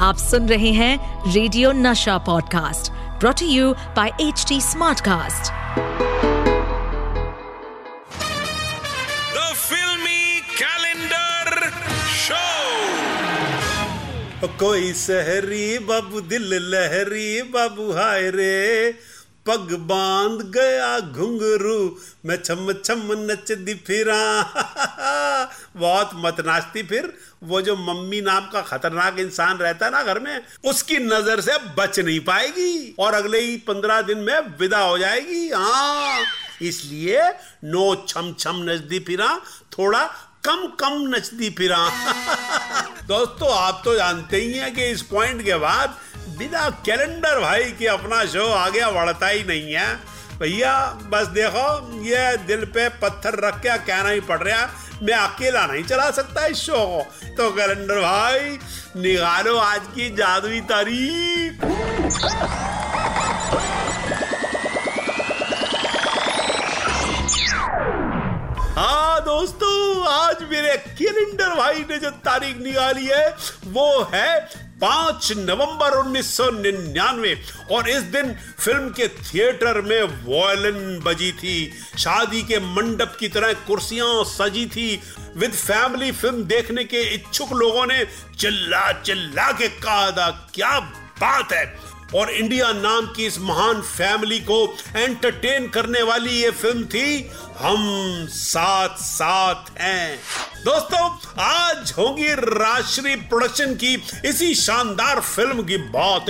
आप सुन रहे हैं radio Nasha podcast brought you by H T Smartcast the filmy calendar show कोई सहरी बाबू दिल लहरी बाबू हाय रे। पग बाँध गया घुंघरू, मैं छम छम नचदी फिरा। बहुत मत नाचती फिर, वो जो मम्मी नाम का खतरनाक इंसान रहता है ना घर में, उसकी नज़र से बच नहीं पाएगी और अगले ही पंद्रह दिन में विदा हो जाएगी। हाँ इसलिए नो छम छम नचदी फिरा, थोड़ा कम कम नचदी फिरा। दोस्तों, आप तो जानते ही हैं कि इस पॉइंट के बाद बिना कैलेंडर भाई के अपना शो आगे बढ़ता ही नहीं है। भैया, बस देखो, ये दिल पे पत्थर रख के कहना ही पड़ रहा मैं अकेला नहीं चला सकता इस शो को। तो कैलेंडर भाई, निकालो आज की जादुई तारीख। हाँ दोस्तों, आज मेरे कैलेंडर भाई ने जो तारीख निकाली है, वो है पाँच नवंबर 1999 और इस दिन फ़िल्म के थिएटर में वॉयलिन बजी थी। शादी के मंडप की तरह कुर्सियाँ सजी थी। विद फैमिली फ़िल्म देखने के इच्छुक लोगों ने चिल्ला चिल्ला के कहा था, क्या बात है! और इंडिया नाम की इस महान फैमिली को एंटरटेन करने वाली ये फ़िल्म थी, हम साथ साथ हैं। दोस्तों, आज होगी राजश्री प्रोडक्शन की इसी शानदार फ़िल्म की बात।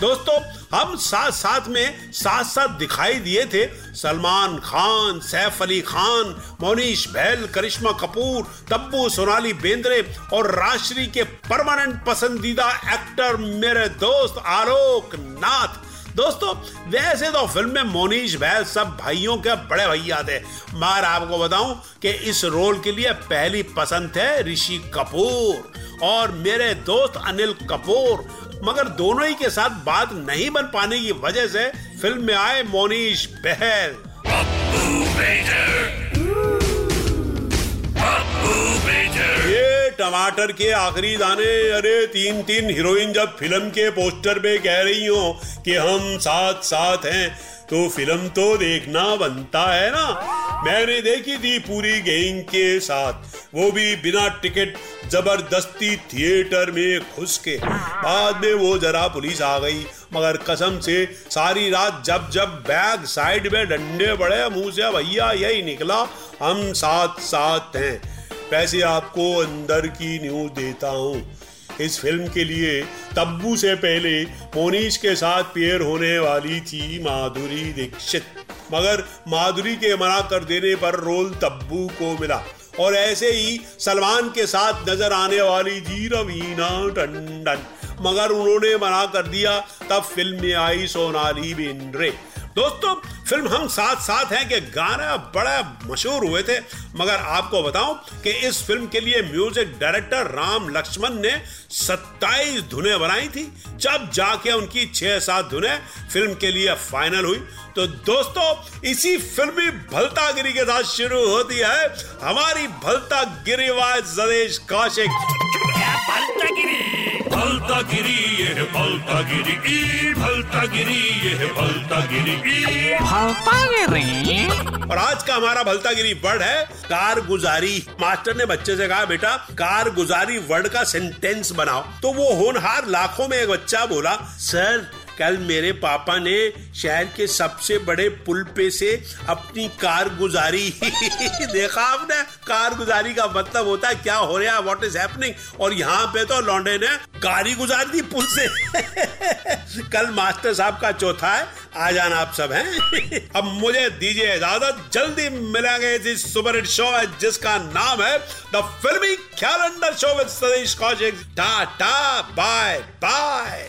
दोस्तों, हम साथ साथ में साथ साथ दिखाई दिए थे सलमान खान, सैफ अली खान मोनीश बहल करिश्मा कपूर, तब्बू, सोनाली बेंद्रे और राजश्री के परमानेंट पसंदीदा एक्टर मेरे दोस्त आलोक नाथ। दोस्तों, वैसे तो फ़िल्म में मोनीश बहल सब भाइयों के बड़े भैया थे। मगर आपको बताऊँ कि इस रोल के लिए पहली पसंद थे ऋषि कपूर और मेरे दोस्त अनिल कपूर। मगर दोनों ही के साथ बात नहीं बन पाने की वजह से फ़िल्म में आए मोनीश बहल। टमाटर के आखिरी दाने। अरे तीन तीन हीरोइन जब फ़िल्म के पोस्टर पे कह रही हो कि हम साथ साथ हैं तो फ़िल्म तो देखना बनता है ना। मैंने देखी थी पूरी गैंग के साथ। वो भी बिना टिकट, ज़बरदस्ती थिएटर में घुस के। बाद में वो जरा पुलिस आ गई। मगर कसम से सारी रात जब जब बैग साइड में डंडे पड़े, मुँह से, भैया, यही निकला, हम साथ साथ हैं। वैसे आपको अंदर की न्यूज़ देता हूँ। इस फ़िल्म के लिए तब्बू से पहले मोनीश के साथ पेयर होने वाली थी माधुरी दीक्षित। मगर माधुरी के मना कर देने पर रोल तब्बू को मिला। और ऐसे ही सलमान के साथ नज़र आने वाली थी रवीना टंडन। मगर उन्होंने मना कर दिया, तब फ़िल्म में आई सोनाली बेंद्रे। दोस्तों, फ़िल्म हम साथ साथ हैं कि गाना बड़ा मशहूर हुए थे, मगर आपको बताऊँ कि इस फ़िल्म के लिए म्यूज़िक डायरेक्टर राम लक्ष्मण ने 27 धुनें बनाई थी। जब जाके उनकी 6-7 धुनें फ़िल्म के लिए फाइनल हुई तो दोस्तों, इसी फिल्मी भलतागिरी के साथ शुरू होती है। हमारी भलतागिरी वाज जदेश कौशिक। भलतागिरी ये भलता गिरी ई भलता गिरी ये भलता गिरी ई। भलता गिरी और आज का हमारा भलता गिरी वर्ड है कार गुजारी मास्टर ने बच्चे से कहा बेटा कार गुजारी वर्ड का सेंटेंस बनाओ। तो वो होनहार लाखों में एक बच्चा बोला सर कल मेरे पापा ने शहर के सबसे बड़े पुल पे से अपनी कार गुजारी। देखा आपने? कार गुजारी का मतलब होता है, क्या हो रहा है व्हाट इज़ हैपनिंग और यहाँ पे तो लौंडे ने गाड़ी गुजार दी पुल से। कल मास्टर साहब का चौथा है, आ जाना आप सब हैं। अब मुझे दीजिए इजाज़त, जल्दी मिलेंगे इस सुपर हिट शो है, जिसका नाम है the filmy calendar show with Satish Kaushik. Ta-ta bye bye